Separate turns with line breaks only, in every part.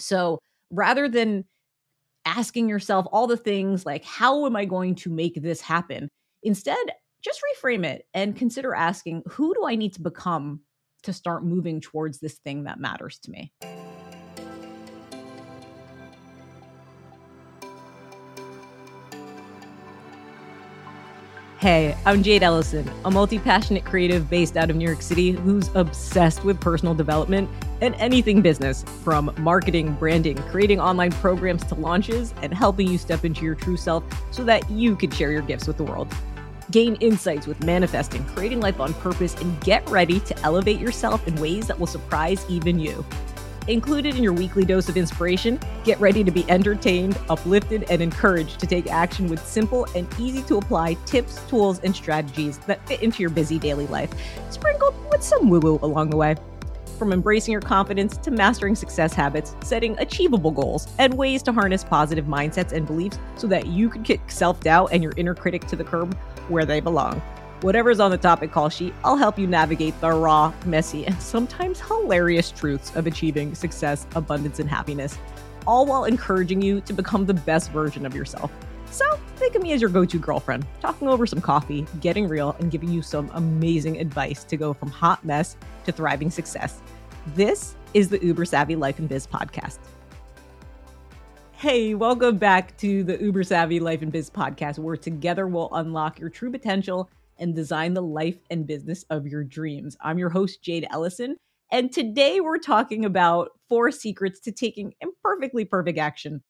So rather than asking yourself all the things like, how am I going to make this happen? Instead, just reframe it and consider asking, who do I need to become to start moving towards this thing that matters to me? Hey, I'm Jade Elysan, a multi passionate creative based out of New York City who's obsessed with personal development and anything business from marketing, branding, creating online programs to launches, and helping you step into your true self so that you can share your gifts with the world. Gain insights with manifesting, creating life on purpose, and get ready to elevate yourself in ways that will surprise even you. Included in your weekly dose of inspiration, get ready to be entertained, uplifted, and encouraged to take action with simple and easy to apply tips, tools, and strategies that fit into your busy daily life, sprinkled with some woo woo along the way. From embracing your confidence to mastering success habits, setting achievable goals, and ways to harness positive mindsets and beliefs so that you can kick self doubt and your inner critic to the curb where they belong. Whatever's on the topic call sheet, I'll help you navigate the raw, messy, and sometimes hilarious truths of achieving success, abundance, and happiness, all while encouraging you to become the best version of yourself. So, think of me as your go to girlfriend, talking over some coffee, getting real, and giving you some amazing advice to go from hot mess to thriving success. This is the Uber Savvy Life and Biz podcast. Hey, welcome back to the Uber Savvy Life and Biz podcast, where together we'll unlock your true potential and design the life and business of your dreams. I'm your host, Jade Elysan. And today we're talking about four secrets to taking imperfectly perfect action.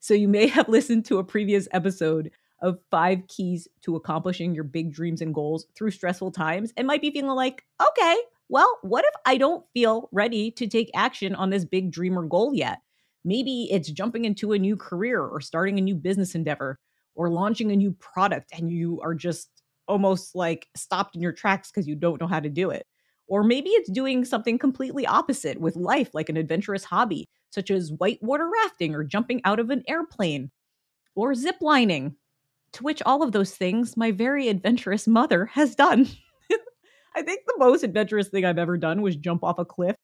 So you may have listened to a previous episode of five keys to accomplishing your big dreams and goals through stressful times and might be feeling like, okay, well, what if I don't feel ready to take action on this big dream or goal yet? Maybe it's jumping into a new career or starting a new business endeavor or launching a new product and you are just almost like stopped in your tracks because you don't know how to do it. Or maybe it's doing something completely opposite with life, like an adventurous hobby, such as whitewater rafting or jumping out of an airplane or zip lining, to which all of those things my very adventurous mother has done. I think the most adventurous thing I've ever done was jump off a cliff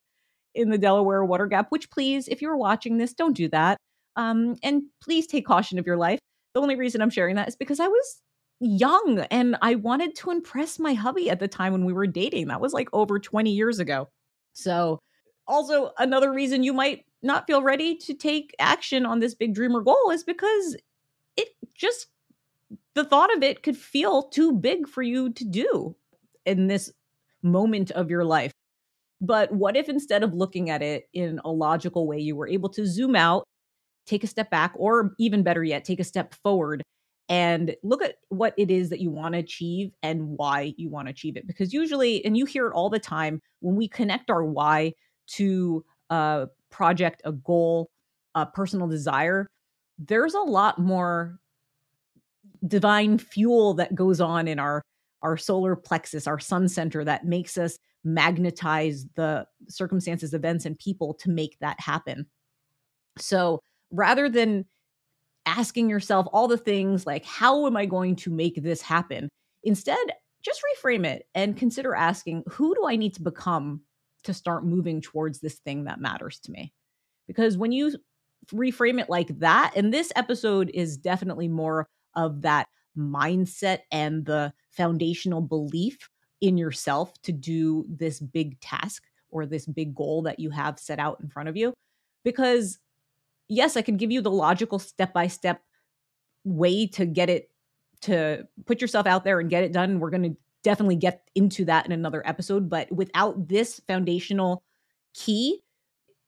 in the Delaware Water Gap, which please, if you're watching this, don't do that. Um, and please take caution of your life. The only reason I'm sharing that is because I was young and I wanted to impress my hubby at the time when we were dating. That was like over 20 years ago. So, also another reason you might not feel ready to take action on this big dream or goal is because it just the thought of it could feel too big for you to do in this moment of your life. But what if instead of looking at it in a logical way, you were able to zoom out, take a step back, or even better yet, take a step forward and look at what it is that you want to achieve and why you want to achieve it. Because usually, and you hear it all the time, when we connect our why to a project, a goal, a personal desire, there's a lot more divine fuel that goes on in our our solar plexus, our sun center that makes us magnetize the circumstances, events, and people to make that happen. So rather than asking yourself all the things like, how am I going to make this happen? Instead, just reframe it and consider asking, who do I need to become to start moving towards this thing that matters to me? Because when you reframe it like that, and this episode is definitely more of that mindset and the foundational belief in yourself to do this big task or this big goal that you have set out in front of you. Because yes, I can give you the logical step by step way to get it to put yourself out there and get it done. We're going to definitely get into that in another episode. But without this foundational key,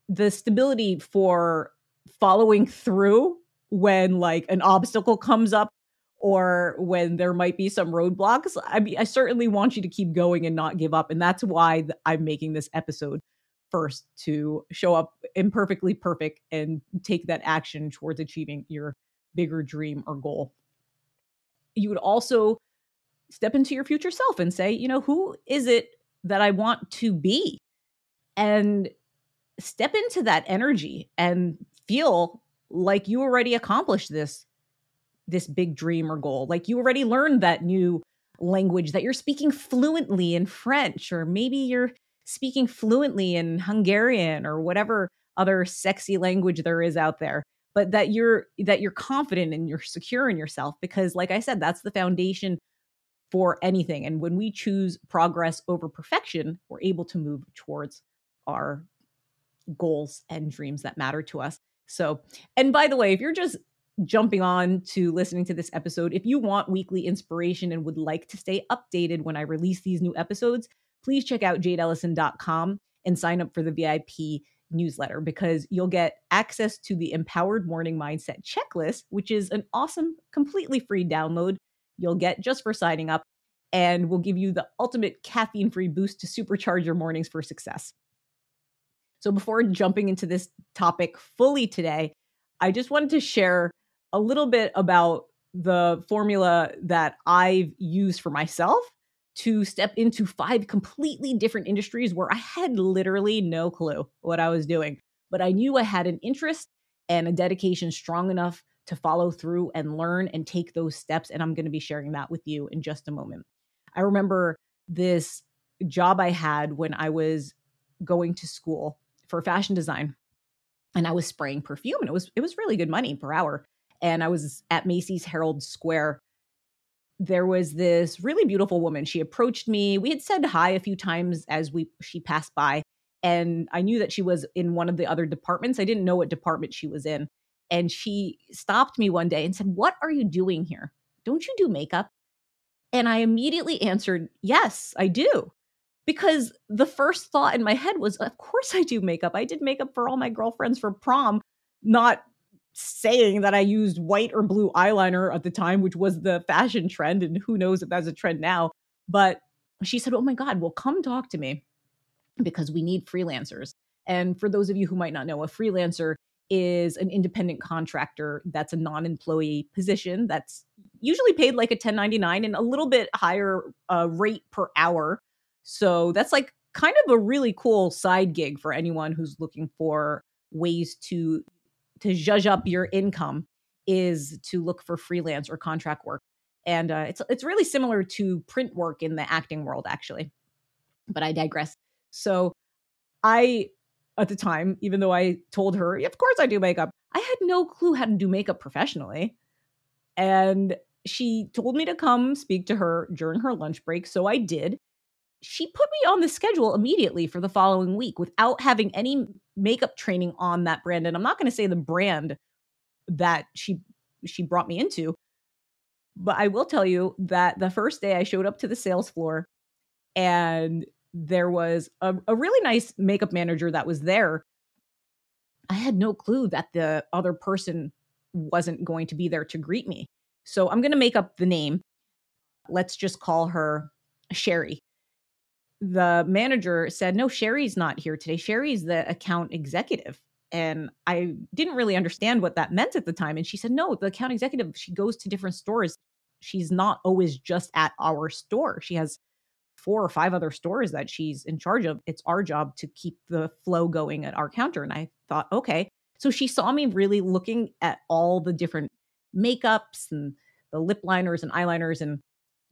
the stability for following through when like an obstacle comes up or when there might be some roadblocks i mean i certainly want you to keep going and not give up and that's why i'm making this episode first to show up imperfectly perfect and take that action towards achieving your bigger dream or goal. You would also step into your future self and say, you know, who is it that I want to be? And step into that energy and feel like you already accomplished this this big dream or goal like you already learned that new language that you're speaking fluently in french or maybe you're speaking fluently in Hungarian or whatever other sexy language there is out there but that you're that you're confident and you're secure in yourself because like i said that's the foundation for anything. And when we choose progress over perfection we're able to move towards our goals and dreams that matter to us. So and by the way if you're just jumping on to listening to this episode if you want weekly inspiration and would like to stay updated when i release these new episodes please check out jadeelysan.com and sign up for the vip newsletter because you'll get access to the Empowered Morning Mindset Checklist, which is an awesome, completely free download you'll get just for signing up and we'll give you the ultimate caffeine free boost to supercharge your mornings for success. So, before jumping into this topic fully today, I just wanted to share a little bit about the formula that I've used for myself to step into five completely different industries where I had literally no clue what I was doing. But I knew I had an interest and a dedication strong enough to follow through and learn and take those steps. And I'm going to be sharing that with you in just a moment. I remember this job I had when I was going to school for fashion design and I was spraying perfume and it was it was really good money per hour and I was at Macy's Herald Square there was this really beautiful woman. She approached me. We had said hi a few times as we she passed by, and I knew that she was in one of the other departments. I didn't know what department she was in. And she stopped me one day and said, "What are you doing here? Don't you do makeup?" And I immediately answered, "Yes, I do." Because the first thought in my head was, "Of course I do makeup. I did makeup for all my girlfriends for prom, not saying that I used white or blue eyeliner at the time, which was the fashion trend. And who knows if that's a trend now. But she said, Oh my God, well, come talk to me because we need freelancers. And for those of you who might not know, a freelancer is an independent contractor that's a non employee position that's usually paid like a 1099 and a little bit higher uh, rate per hour. So that's like kind of a really cool side gig for anyone who's looking for ways to to judge up your income is to look for freelance or contract work. And uh, it's it's really similar to print work in the acting world, actually. But I digress. So I, at the time, even though I told her, of course I do makeup, I had no clue how to do makeup professionally. And she told me to come speak to her during her lunch break. So I did she put me on the schedule immediately for the following week without having any makeup training on that brand and i'm not going to say the brand that she she brought me into but i will tell you that the first day i showed up to the sales floor and there was a, a really nice makeup manager that was there i had no clue that the other person wasn't going to be there to greet me so i'm going to make up the name let's just call her sherry the manager said, No, Sherry's not here today. Sherry's the account executive. And I didn't really understand what that meant at the time. And she said, No, the account executive, she goes to different stores. She's not always just at our store. She has four or five other stores that she's in charge of. It's our job to keep the flow going at our counter. And I thought, okay. So she saw me really looking at all the different makeups and the lip liners and eyeliners and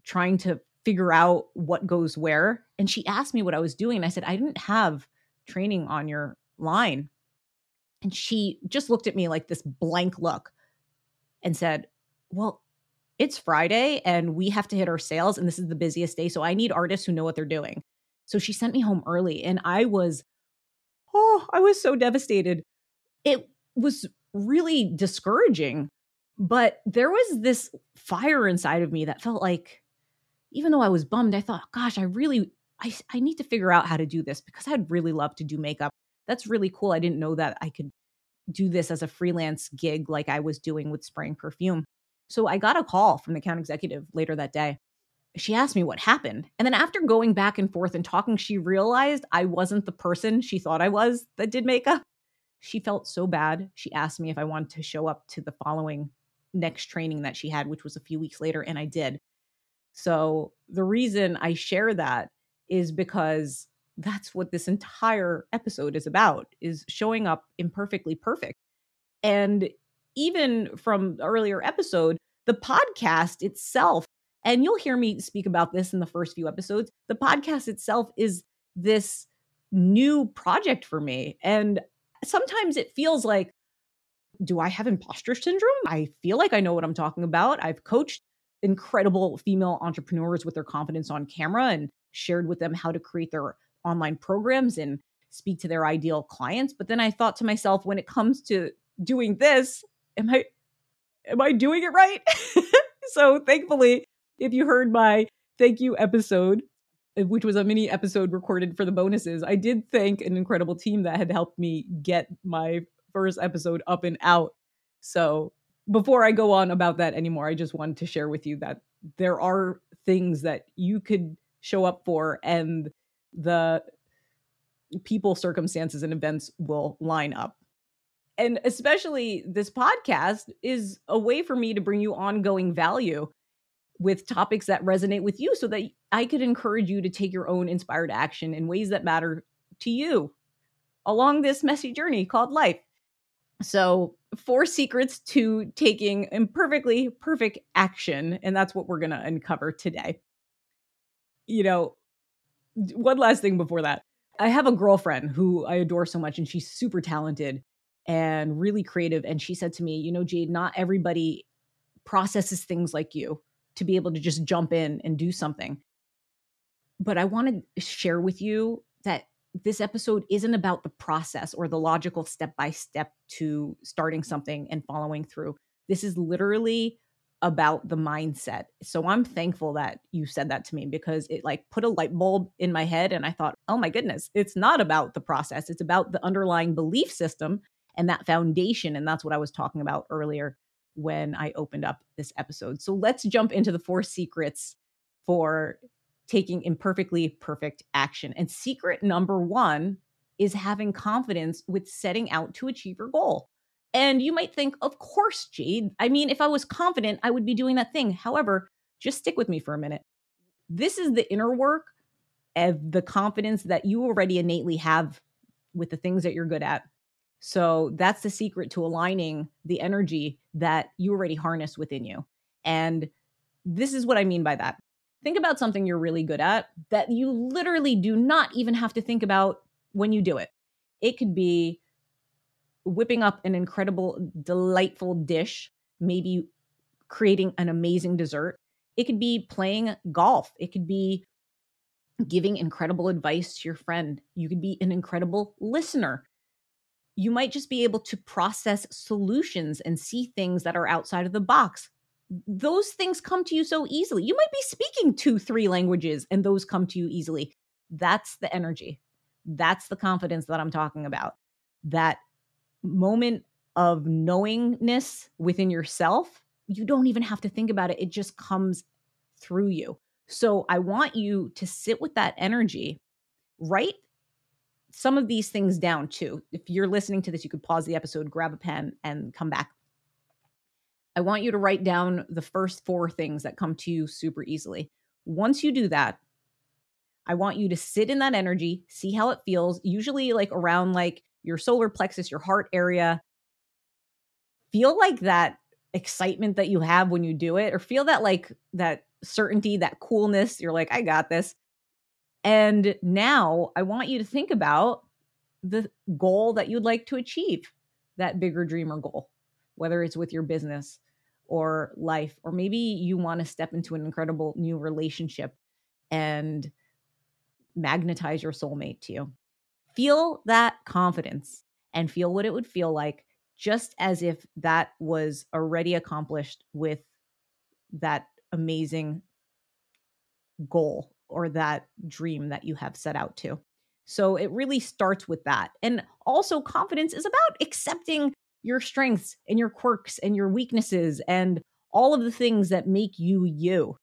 trying to figure out what goes where. And she asked me what I was doing. And I said, I didn't have training on your line. And she just looked at me like this blank look and said, Well, it's Friday and we have to hit our sales. And this is the busiest day. So I need artists who know what they're doing. So she sent me home early. And I was, oh, I was so devastated. It was really discouraging. But there was this fire inside of me that felt like even though I was bummed, I thought, gosh, I really, I, I need to figure out how to do this because I'd really love to do makeup. That's really cool. I didn't know that I could do this as a freelance gig like I was doing with spraying perfume. So I got a call from the account executive later that day. She asked me what happened. And then after going back and forth and talking, she realized I wasn't the person she thought I was that did makeup. She felt so bad. She asked me if I wanted to show up to the following next training that she had, which was a few weeks later, and I did. So the reason I share that is because that's what this entire episode is about is showing up imperfectly perfect. And even from earlier episode, the podcast itself, and you'll hear me speak about this in the first few episodes, the podcast itself is this new project for me. And sometimes it feels like, do I have imposter syndrome? I feel like I know what I'm talking about. I've coached incredible female entrepreneurs with their confidence on camera and shared with them how to create their online programs and speak to their ideal clients. But then I thought to myself, when it comes to doing this, am I am I doing it right? so thankfully, if you heard my thank you episode, eh, which was a mini episode recorded for the bonuses, I did thank an incredible team that had helped me get my first episode up and out. So before I go on about that anymore, I just wanted to share with you that there are things that you could show up for and the people, circumstances, and events will line up. And especially this podcast is a way for me to bring you ongoing value with topics that resonate with you so that I could encourage you to take your own inspired action in ways that matter to you along this messy journey called life. So, four secrets to taking imperfectly perfect action. And that's what we're going to uncover today. You know, one last thing before that. I have a girlfriend who I adore so much, and she's super talented and really creative. And she said to me, You know, Jade, not everybody processes things like you to be able to just jump in and do something. But I want to share with you that this episode isn't about the process or the logical step by step to starting something and following through. This is literally about the mindset. So I'm thankful that you said that to me because it like put a light bulb in my head and I thought, "Oh my goodness, it's not about the process. It's about the underlying belief system and that foundation and that's what I was talking about earlier when I opened up this episode. So let's jump into the four secrets for taking imperfectly perfect action. And secret number 1 is having confidence with setting out to achieve your goal. And you might think, of course, Jade. I mean, if I was confident, I would be doing that thing. However, just stick with me for a minute. This is the inner work of the confidence that you already innately have with the things that you're good at. So that's the secret to aligning the energy that you already harness within you. And this is what I mean by that. Think about something you're really good at that you literally do not even have to think about when you do it. It could be whipping up an incredible, delightful dish, maybe creating an amazing dessert. It could be playing golf. It could be giving incredible advice to your friend. You could be an incredible listener. You might just be able to process solutions and see things that are outside of the box. Those things come to you so easily. You might be speaking two, three languages, and those come to you easily. That's the energy. That's the confidence that I'm talking about. That moment of knowingness within yourself, you don't even have to think about it. It just comes through you. So I want you to sit with that energy, write some of these things down too. If you're listening to this, you could pause the episode, grab a pen, and come back. I want you to write down the first four things that come to you super easily. Once you do that, I want you to sit in that energy, see how it feels, usually like around like your solar plexus, your heart area. Feel like that excitement that you have when you do it, or feel that like that certainty, that coolness. You're like, I got this. And now I want you to think about the goal that you'd like to achieve, that bigger dream or goal, whether it's with your business or life, or maybe you want to step into an incredible new relationship and magnetize your soulmate to you. Feel that confidence and feel what it would feel like, just as if that was already accomplished with that amazing goal or that dream that you have set out to. So it really starts with that. And also, confidence is about accepting your strengths and your quirks and your weaknesses and all of the things that make you you.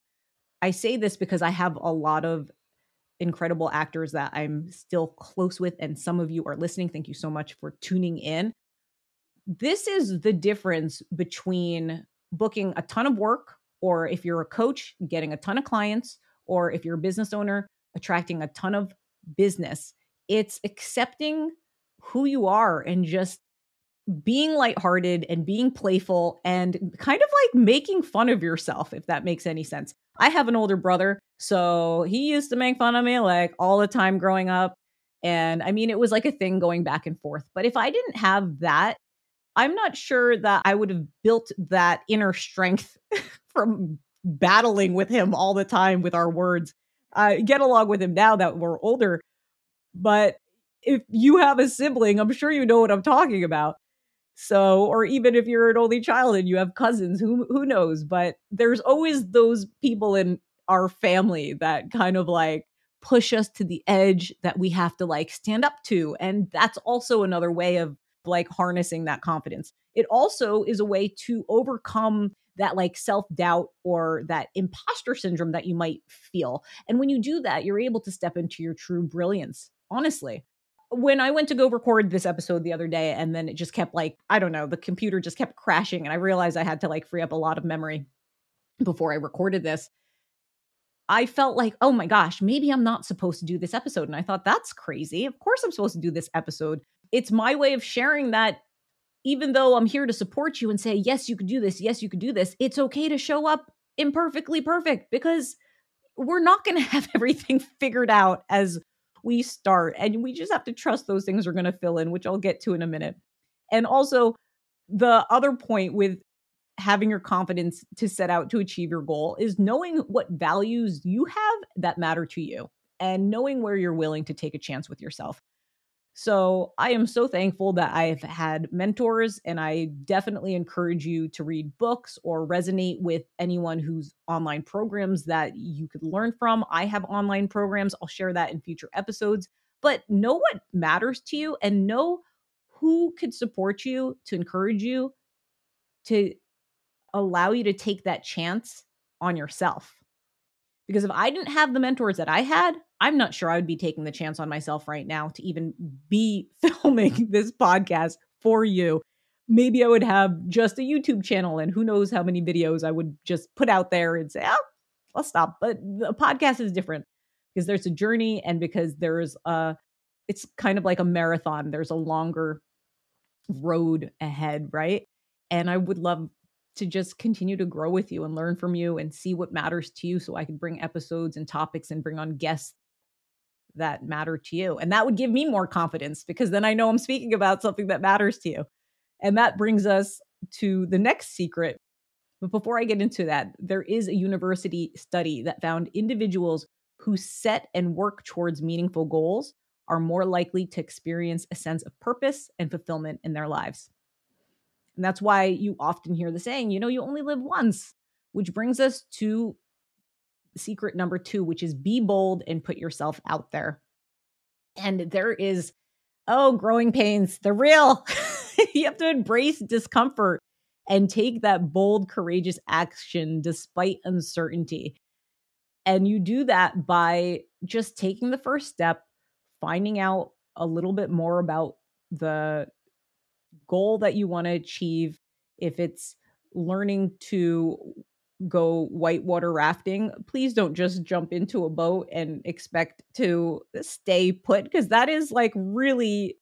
I say this because I have a lot of incredible actors that I'm still close with, and some of you are listening. Thank you so much for tuning in. This is the difference between booking a ton of work, or if you're a coach, getting a ton of clients, or if you're a business owner, attracting a ton of business. It's accepting who you are and just being lighthearted and being playful and kind of like making fun of yourself, if that makes any sense. I have an older brother, so he used to make fun of me like all the time growing up. And I mean, it was like a thing going back and forth. But if I didn't have that, I'm not sure that I would have built that inner strength from battling with him all the time with our words. I get along with him now that we're older. But if you have a sibling, I'm sure you know what I'm talking about. So, or even if you're an only child and you have cousins, who who knows? But there's always those people in our family that kind of like push us to the edge that we have to like stand up to. And that's also another way of like harnessing that confidence. It also is a way to overcome that like self doubt or that imposter syndrome that you might feel. And when you do that, you're able to step into your true brilliance, honestly when I went to go record this episode the other day and then it just kept like, I don't know, the computer just kept crashing and I realized I had to like free up a lot of memory before I recorded this. I felt like, oh my gosh, maybe I'm not supposed to do this episode. And I thought, that's crazy. Of course, I'm supposed to do this episode. It's my way of sharing that even though I'm here to support you and say, yes, you could do this, yes, you could do this, it's okay to show up imperfectly perfect because we're not going to have everything figured out as we start. And we just have to trust those things are going to fill in, which I'll get to in a minute. And also, the other point with having your confidence to set out to achieve your goal is knowing what values you have that matter to you and knowing where you're willing to take a chance with yourself. So I am so thankful that I've had mentors, and I definitely encourage you to read books or resonate with anyone who's online programs that you could learn from. I have online programs, I'll share that in future episodes. But know what matters to you and know who could support you to encourage you to allow you to take that chance on yourself. Because if I didn't have the mentors that I had, I'm not sure I would be taking the chance on myself right now to even be filming this podcast for you. Maybe I would have just a YouTube channel and who knows how many videos I would just put out there and say, oh, I'll stop. But the podcast is different because there's a journey and because there's a, it's kind of like a marathon. There's a longer road ahead, right? And I would love to just continue to grow with you and learn from you and see what matters to you so I could bring episodes and topics and bring on guests that matter to you. And that would give me more confidence because then I know I'm speaking about something that matters to you. And that brings us to the next secret. But before I get into that, there is a university study that found individuals who set and work towards meaningful goals are more likely to experience a sense of purpose and fulfillment in their lives. And that's why you often hear the saying, you know, you only live once, which brings us to secret number two, which is be bold and put yourself out there. And there is, oh, growing pains, they're real. you have to embrace discomfort and take that bold, courageous action despite uncertainty. And you do that by just taking the first step, finding out a little bit more about the goal that you want to achieve. If it's learning to go whitewater rafting, please don't just jump into a boat and expect to stay put because that is like really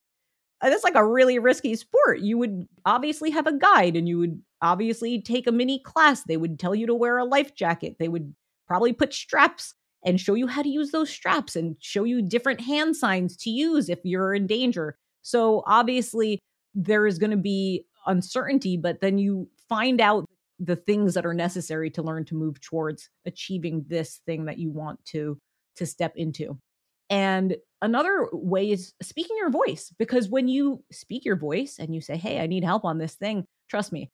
uh, that's like a really risky sport. You would obviously have a guide and you would obviously take a mini class. They would tell you to wear a life jacket. They would probably put straps and show you how to use those straps and show you different hand signs to use if you're in danger. So obviously there is going to be uncertainty, but then you find out the things that are necessary to learn to move towards achieving this thing that you want to to step into. And another way is speaking your voice because when you speak your voice and you say hey i need help on this thing trust me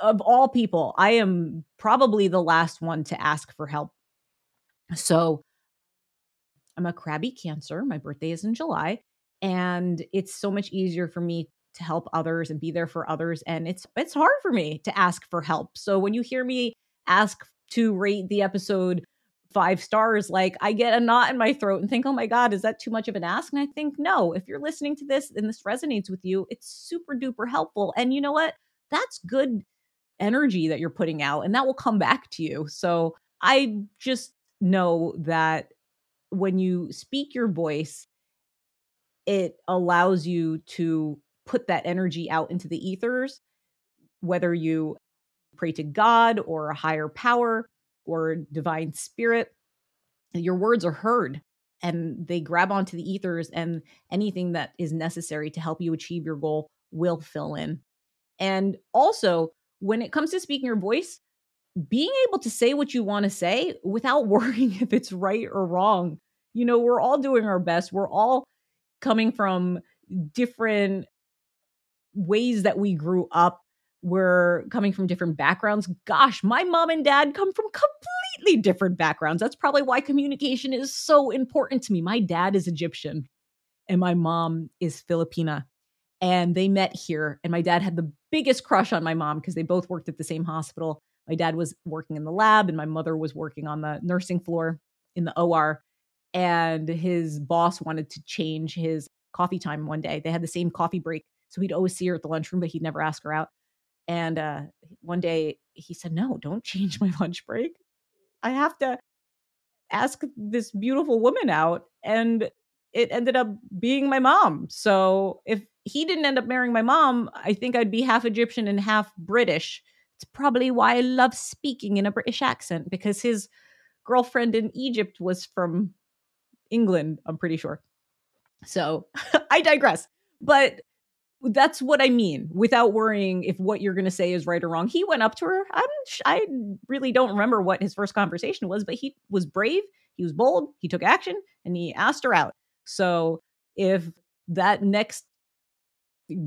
of all people i am probably the last one to ask for help. So i'm a crabby cancer my birthday is in july and it's so much easier for me to help others and be there for others and it's it's hard for me to ask for help. So when you hear me ask to rate the episode 5 stars like I get a knot in my throat and think, "Oh my god, is that too much of an ask?" And I think, "No, if you're listening to this and this resonates with you, it's super duper helpful." And you know what? That's good energy that you're putting out and that will come back to you. So I just know that when you speak your voice, it allows you to put that energy out into the ethers, whether you pray to God or a higher power or divine spirit, your words are heard. and they grab onto the ethers and anything that is necessary to help you achieve your goal will fill in. And also, when it comes to speaking your voice, being able to say what you want to say without worrying if it's right or wrong. You know, we're all doing our best. We're all coming from different ways that we grew up. We're coming from different backgrounds. Gosh, my mom and dad come from completely different backgrounds. That's probably why communication is so important to me. My dad is Egyptian and my mom is Filipina. And they met here. And my dad had the biggest crush on my mom because they both worked at the same hospital. My dad was working in the lab, and my mother was working on the nursing floor in the OR. And his boss wanted to change his coffee time one day. They had the same coffee break. So he'd always see her at the lunchroom, but he'd never ask her out. And uh, one day he said, No, don't change my lunch break. I have to ask this beautiful woman out. And it ended up being my mom. So if he didn't end up marrying my mom, I think I'd be half Egyptian and half British. It's probably why I love speaking in a British accent because his girlfriend in Egypt was from England, I'm pretty sure. So I digress. But that's what I mean without worrying if what you're going to say is right or wrong. He went up to her. I'm, I really don't remember what his first conversation was, but he was brave. He was bold. He took action and he asked her out. So if that next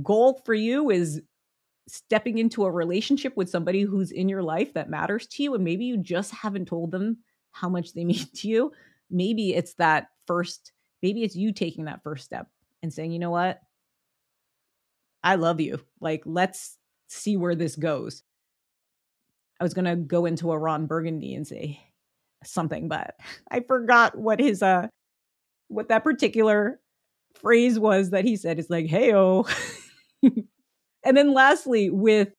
goal for you is stepping into a relationship with somebody who's in your life that matters to you, and maybe you just haven't told them how much they mean to you, maybe it's that first, maybe it's you taking that first step and saying, you know what? I love you. Like, let's see where this goes. I was going to go into a Ron Burgundy and say something, but I forgot what his, uh, what that particular phrase was that he said. It's like, hey, oh. and then lastly, with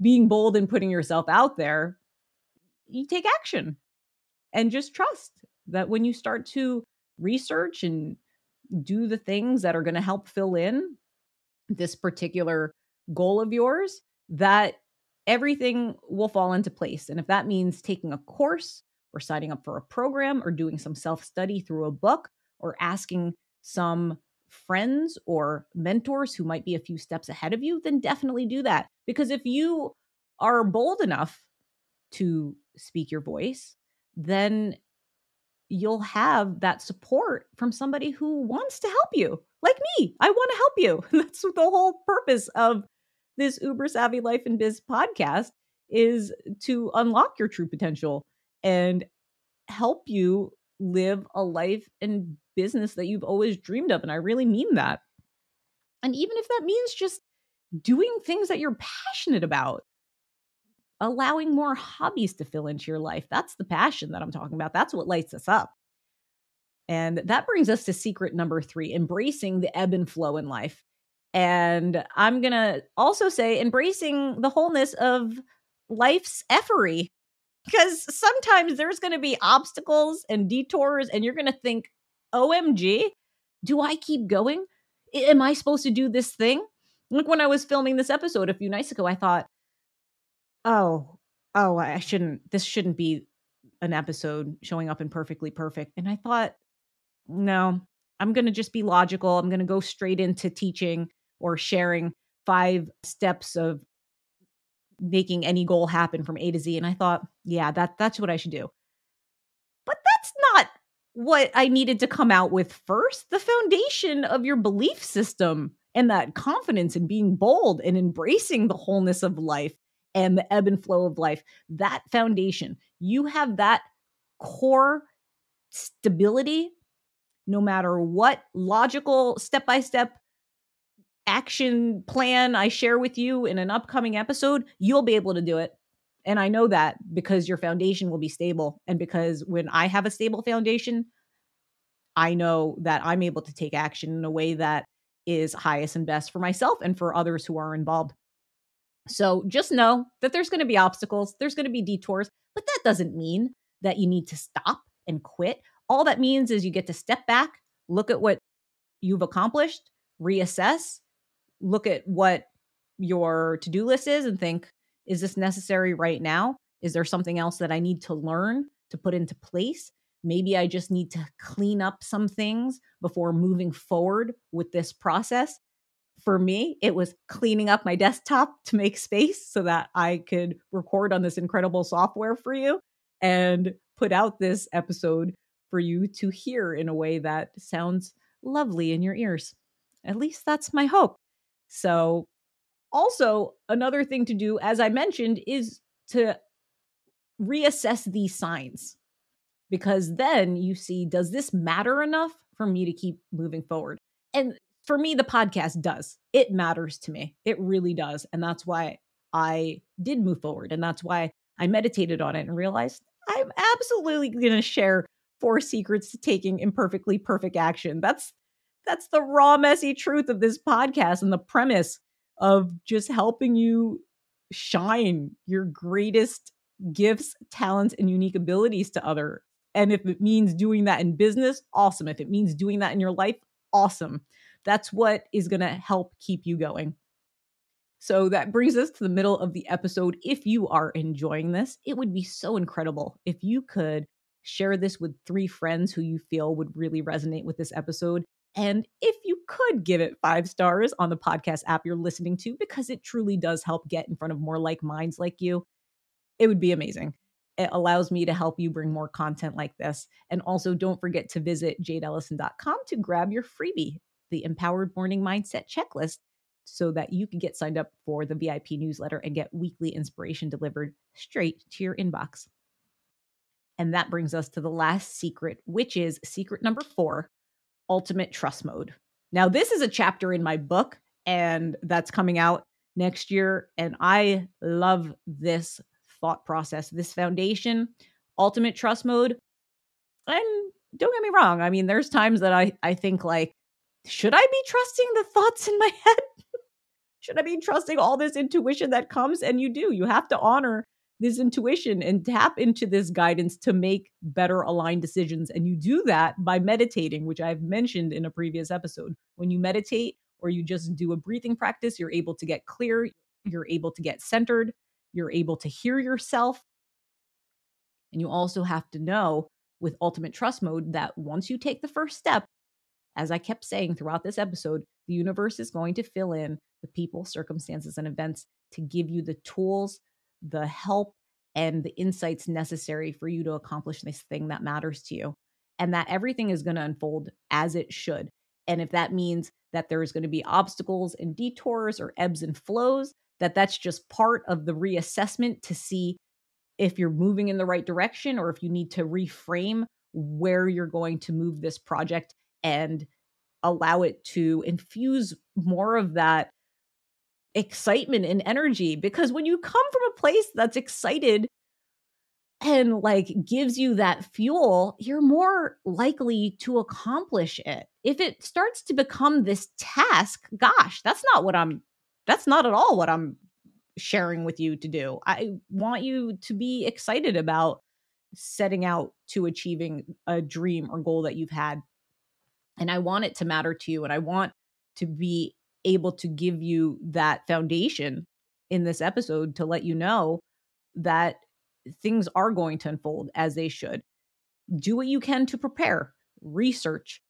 being bold and putting yourself out there, you take action and just trust that when you start to research and do the things that are going to help fill in this particular goal of yours, that everything will fall into place. And if that means taking a course or signing up for a program or doing some self study through a book or asking some friends or mentors who might be a few steps ahead of you, then definitely do that. Because if you are bold enough to speak your voice, then you'll have that support from somebody who wants to help you, like me. I want to help you. That's the whole purpose of this Uber Savvy Life and Biz podcast is to unlock your true potential and help you live a life and business that you've always dreamed of. And I really mean that. And even if that means just doing things that you're passionate about, allowing more hobbies to fill into your life, that's the passion that I'm talking about. That's what lights us up. And that brings us to secret number three embracing the ebb and flow in life. And I'm going to also say embracing the wholeness of life's effery because sometimes there's going to be obstacles and detours, and you're going to think, OMG, do I keep going? Am I supposed to do this thing? Like when I was filming this episode a few nights ago, I thought, oh, oh, I shouldn't, this shouldn't be an episode showing up in Perfectly Perfect. And I thought, no, I'm going to just be logical. I'm going to go straight into teaching or sharing five steps of making any goal happen from A to Z. And I thought, yeah, that that's what I should do. But that's not what I needed to come out with first. The foundation of your belief system and that confidence in being bold and embracing the wholeness of life and the ebb and flow of life, that foundation, you have that core stability no matter what logical step by step action plan I share with you in an upcoming episode, you'll be able to do it. And I know that because your foundation will be stable. And because when I have a stable foundation, I know that I'm able to take action in a way that is highest and best for myself and for others who are involved. So just know that there's going to be obstacles, there's going to be detours, but that doesn't mean that you need to stop and quit. All that means is you get to step back, look at what you've accomplished, reassess, look at what your to do list is and think, is this necessary right now? Is there something else that I need to learn to put into place? maybe I just need to clean up some things before moving forward with this process. For me, it was cleaning up my desktop to make space so that I could record on this incredible software for you and put out this episode for you to hear in a way that sounds lovely in your ears. At least that's my hope. So, also, another thing to do, as I mentioned, is to reassess these signs because then you see, does this matter enough for me to keep moving forward? And for me, the podcast does. It matters to me. It really does. And that's why I did move forward. And that's why I meditated on it and realized I'm absolutely going to share four secrets to taking imperfectly perfect action. That's that's the raw messy truth of this podcast and the premise of just helping you shine your greatest gifts, talents and unique abilities to other. And if it means doing that in business, awesome. If it means doing that in your life, awesome. That's what is going to help keep you going. So that brings us to the middle of the episode. If you are enjoying this, it would be so incredible if you could share this with three friends who you feel would really resonate with this episode. And if you could give it five stars on the podcast app you're listening to, because it truly does help get in front of more like minds like you, it would be amazing. It allows me to help you bring more content like this. And also, don't forget to visit jadeelysan.com to grab your freebie, the Empowered Morning Mindset Checklist so that you can get signed up for the VIP newsletter and get weekly inspiration delivered straight to your inbox. And that brings us to the last secret, which is secret number four ultimate trust mode. Now, this is a chapter in my book, and that's coming out next year. And I love this thought process, this foundation, ultimate trust mode. And don't get me wrong. I mean, there's times that I, I think, like, should I be trusting the thoughts in my head? should I be trusting all this intuition that comes? And you do. You have to honor this intuition and tap into this guidance to make better aligned decisions. And you do that by meditating, which I've mentioned in a previous episode. When you meditate or you just do a breathing practice, you're able to get clear, you're able to get centered, you're able to hear yourself. And you also have to know with ultimate trust mode that once you take the first step, as I kept saying throughout this episode, the universe is going to fill in the people, circumstances, and events to give you the tools, the help, and the insights necessary for you to accomplish this thing that matters to you. And that everything is going to unfold as it should. And if that means that there's going to be obstacles and detours or ebbs and flows, that that's just part of the reassessment to see if you're moving in the right direction or if you need to reframe where you're going to move this project and allow it to infuse more of that excitement and energy because when you come from a place that's excited and like gives you that fuel, you're more likely to accomplish it. If it starts to become this task, gosh, that's not what I'm that's not at all what I'm sharing with you to do. I want you to be excited about setting out to achieving a dream or goal that you've had. And I want it to matter to you and I want to be able to give you that foundation in this episode to let you know that things are going to unfold as they should. Do what you can to prepare, research,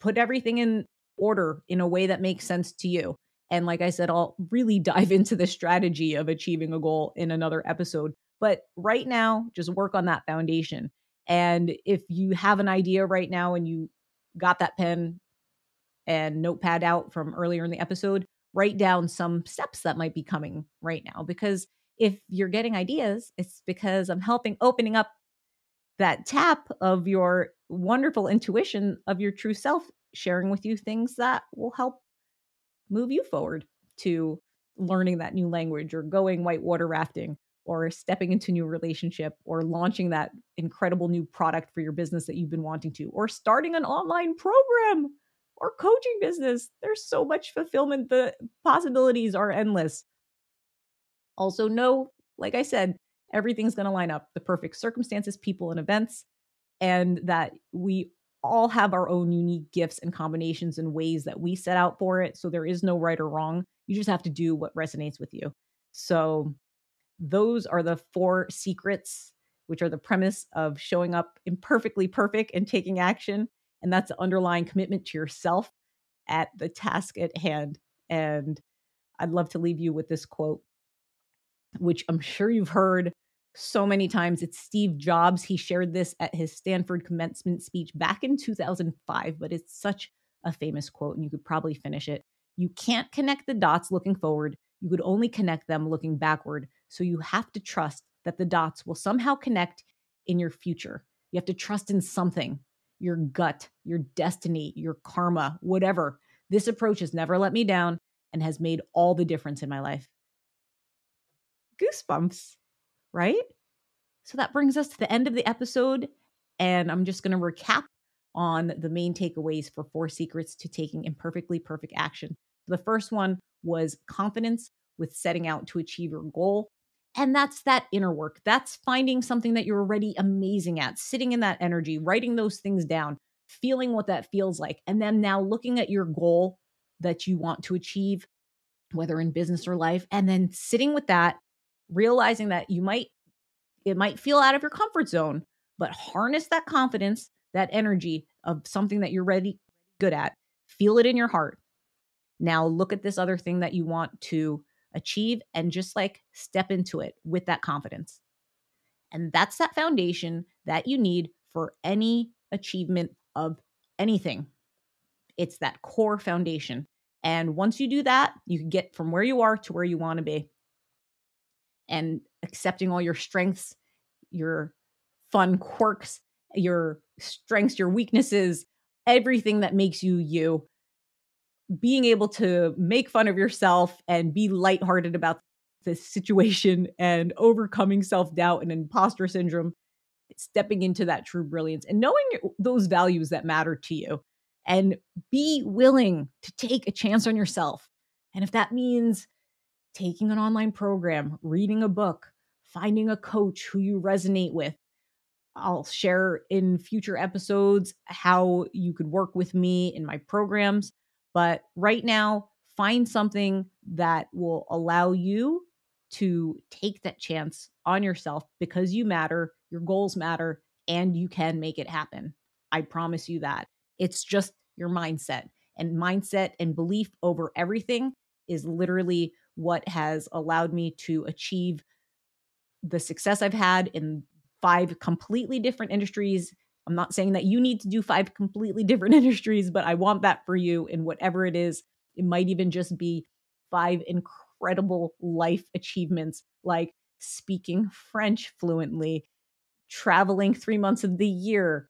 put everything in order in a way that makes sense to you. And like I said, I'll really dive into the strategy of achieving a goal in another episode. But right now, just work on that foundation. And if you have an idea right now and you got that pen and notepad out from earlier in the episode, write down some steps that might be coming right now. Because if you're getting ideas, it's because I'm helping opening up that tap of your wonderful intuition of your true self, sharing with you things that will help move you forward to learning that new language or going whitewater rafting or stepping into new relationship or launching that incredible new product for your business that you've been wanting to or starting an online program or coaching business. There's so much fulfillment. The possibilities are endless. Also, know, like I said, everything's going to line up the perfect circumstances, people, and events, and that we all have our own unique gifts and combinations and ways that we set out for it. So there is no right or wrong. You just have to do what resonates with you. So those are the four secrets which are the premise of showing up imperfectly perfect and taking action. And that's the underlying commitment to yourself at the task at hand. And I'd love to leave you with this quote, which I'm sure you've heard so many times. It's Steve Jobs. He shared this at his Stanford commencement speech back in 2005, but it's such a famous quote, and you could probably finish it. You can't connect the dots looking forward. You could only connect them looking backward. So you have to trust that the dots will somehow connect in your future. You have to trust in something your gut, your destiny, your karma, whatever. This approach has never let me down and has made all the difference in my life. Goosebumps, right? So that brings us to the end of the episode. And I'm just going to recap on the main takeaways for four secrets to taking imperfectly perfect action. The first one was confidence with setting out to achieve your goal. And that's that inner work. That's finding something that you're already amazing at, sitting in that energy, writing those things down, feeling what that feels like. And then now looking at your goal that you want to achieve, whether in business or life, and then sitting with that, realizing that you might, it might feel out of your comfort zone, but harness that confidence, that energy of something that you're ready, good at, feel it in your heart. Now look at this other thing that you want to achieve and just like step into it with that confidence. And that's that foundation that you need for any achievement of anything. It's that core foundation. And once you do that, you can get from where you are to where you want to be. And accepting all your strengths, your fun quirks, your strengths, your weaknesses, everything that makes you you, being able to make fun of yourself and be lighthearted about the situation and overcoming self doubt and imposter syndrome, stepping into that true brilliance and knowing those values that matter to you and be willing to take a chance on yourself. And if that means taking an online program, reading a book, finding a coach who you resonate with, I'll share in future episodes how you could work with me in my programs. But right now, find something that will allow you to take that chance on yourself because you matter, your goals matter, and you can make it happen. I promise you that. It's just your mindset. And mindset and belief over everything is literally what has allowed me to achieve the success I've had in five completely different industries I'm not saying that you need to do five completely different industries, but I want that for you in whatever it is. It might even just be five incredible life achievements like speaking French fluently, traveling three months of the year,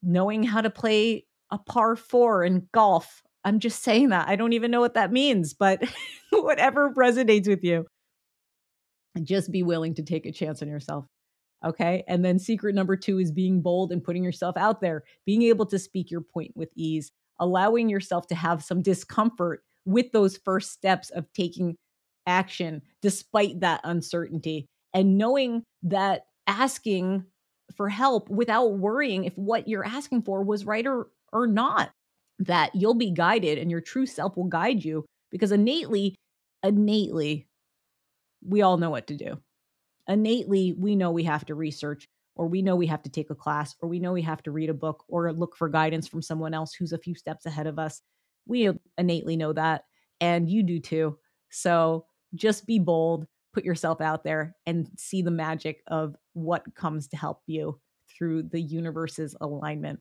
knowing how to play a par four in golf. I'm just saying that. I don't even know what that means, but whatever resonates with you, just be willing to take a chance on yourself. Okay. And then secret number two is being bold and putting yourself out there, being able to speak your point with ease, allowing yourself to have some discomfort with those first steps of taking action despite that uncertainty, and knowing that asking for help without worrying if what you're asking for was right or, or not, that you'll be guided and your true self will guide you because innately, innately, we all know what to do innately we know we have to research or we know we have to take a class or we know we have to read a book or look for guidance from someone else who's a few steps ahead of us. We innately know that and you do too. So just be bold put yourself out there and see the magic of what comes to help you through the universe's alignment.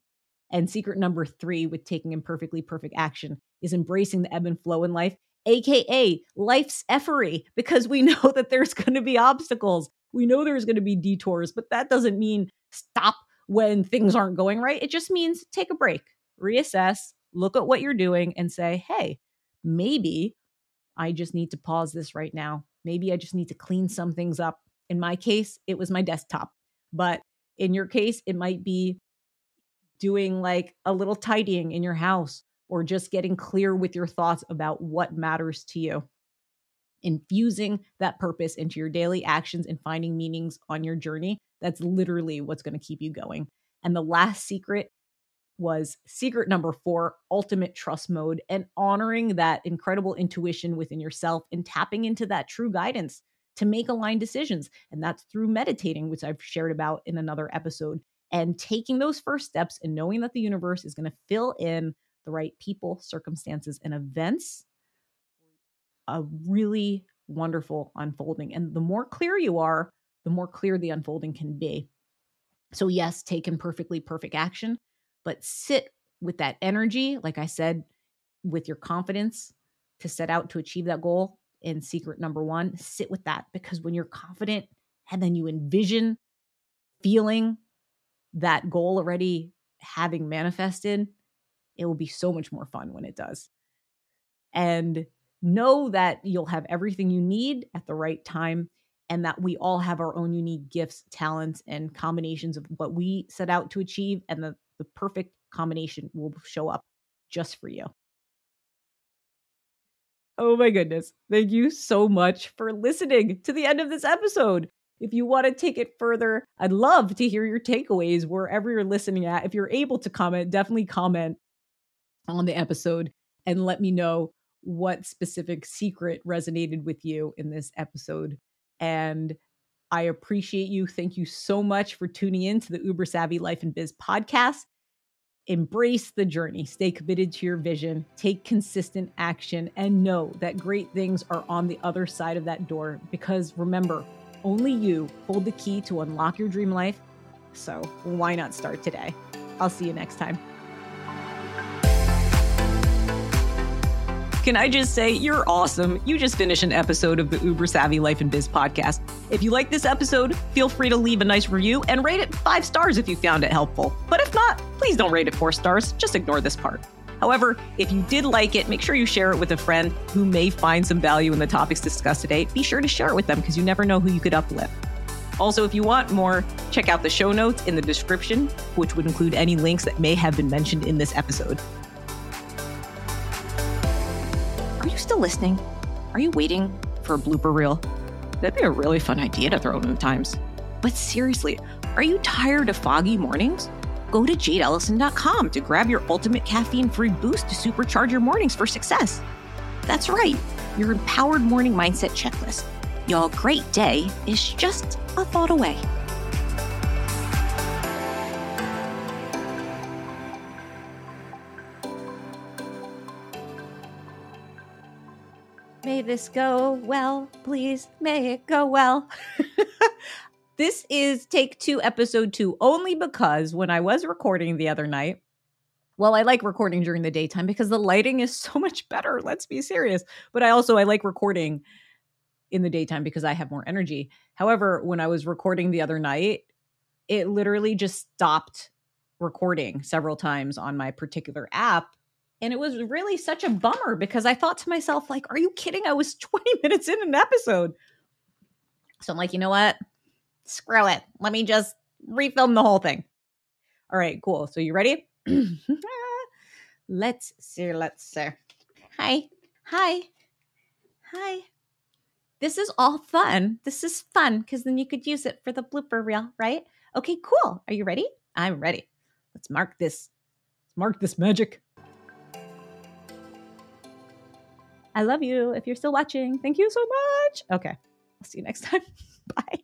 And secret number three with taking imperfectly perfect action is embracing the ebb and flow in life aka life's effery because we know that there's going to be obstacles we know there's going to be detours, but that doesn't mean stop when things aren't going right. It just means take a break, reassess, look at what you're doing, and say, hey, maybe I just need to pause this right now. Maybe I just need to clean some things up. In my case, it was my desktop. But in your case, it might be doing like a little tidying in your house or just getting clear with your thoughts about what matters to you infusing that purpose into your daily actions and finding meanings on your journey. That's literally what's going to keep you going. And the last secret was secret number four ultimate trust mode and honoring that incredible intuition within yourself and tapping into that true guidance to make aligned decisions. And that's through meditating, which I've shared about in another episode, and taking those first steps and knowing that the universe is going to fill in the right people, circumstances, and events. A really wonderful unfolding. And the more clear you are, the more clear the unfolding can be. So, yes, take imperfectly perfect action, but sit with that energy, like I said, with your confidence to set out to achieve that goal. In secret number one, sit with that because when you're confident and then you envision feeling that goal already having manifested, it will be so much more fun when it does. And know that you'll have everything you need at the right time and that we all have our own unique gifts, talents, and combinations of what we set out to achieve, and the, the perfect combination will show up just for you. Oh my goodness. Thank you so much for listening to the end of this episode. If you want to take it further, I'd love to hear your takeaways wherever you're listening at. If you're able to comment, definitely comment on the episode and let me know what specific secret resonated with you in this episode. And I appreciate you. Thank you so much for tuning in to the Uber Savvy Life and Biz podcast. Embrace the journey, stay committed to your vision, take consistent action, and know that great things are on the other side of that door. Because remember, only you hold the key to unlock your dream life. So why not start today? I'll see you next time. Can I just say, you're awesome. You just finished an episode of the Uber Savvy Life and Biz podcast. If you like this episode, feel free to leave a nice review and rate it five stars if you found it helpful. But if not, please don't rate it four stars. Just ignore this part. However, if you did like it, make sure you share it with a friend who may find some value in the topics discussed today. Be sure to share it with them because you never know who you could uplift. Also, if you want more, check out the show notes in the description, which would include any links that may have been mentioned in this episode. Still listening? Are you waiting for a blooper reel? That'd be a really fun idea to throw in the Times. But seriously, are you tired of foggy mornings? Go to jadeelysan.com to grab your ultimate caffeine free boost to supercharge your mornings for success. That's right, your empowered morning mindset checklist. Your great day is just a thought away. May this go well, please. May it go well. this is take two, episode two, only because when I was recording the other night, well, I like recording during the daytime because the lighting is so much better. Let's be serious. But I also I like recording in the daytime because I have more energy. However, when I was recording the other night, it literally just stopped recording several times on my particular app and it was really such a bummer because I thought to myself, like, are you kidding? I was 20 minutes in an episode. So I'm like, you know what? Screw it. Let me just refilm the whole thing. All right, cool. So you ready? let's see. Let's see. Hi. Hi. Hi. This is all fun. This is fun because then you could use it for the blooper reel, right? Okay, cool. Are you ready? I'm ready. Let's mark this. Let's mark this magic. I love you. If you're still watching, thank you so much. Okay. I'll see you next time. Bye.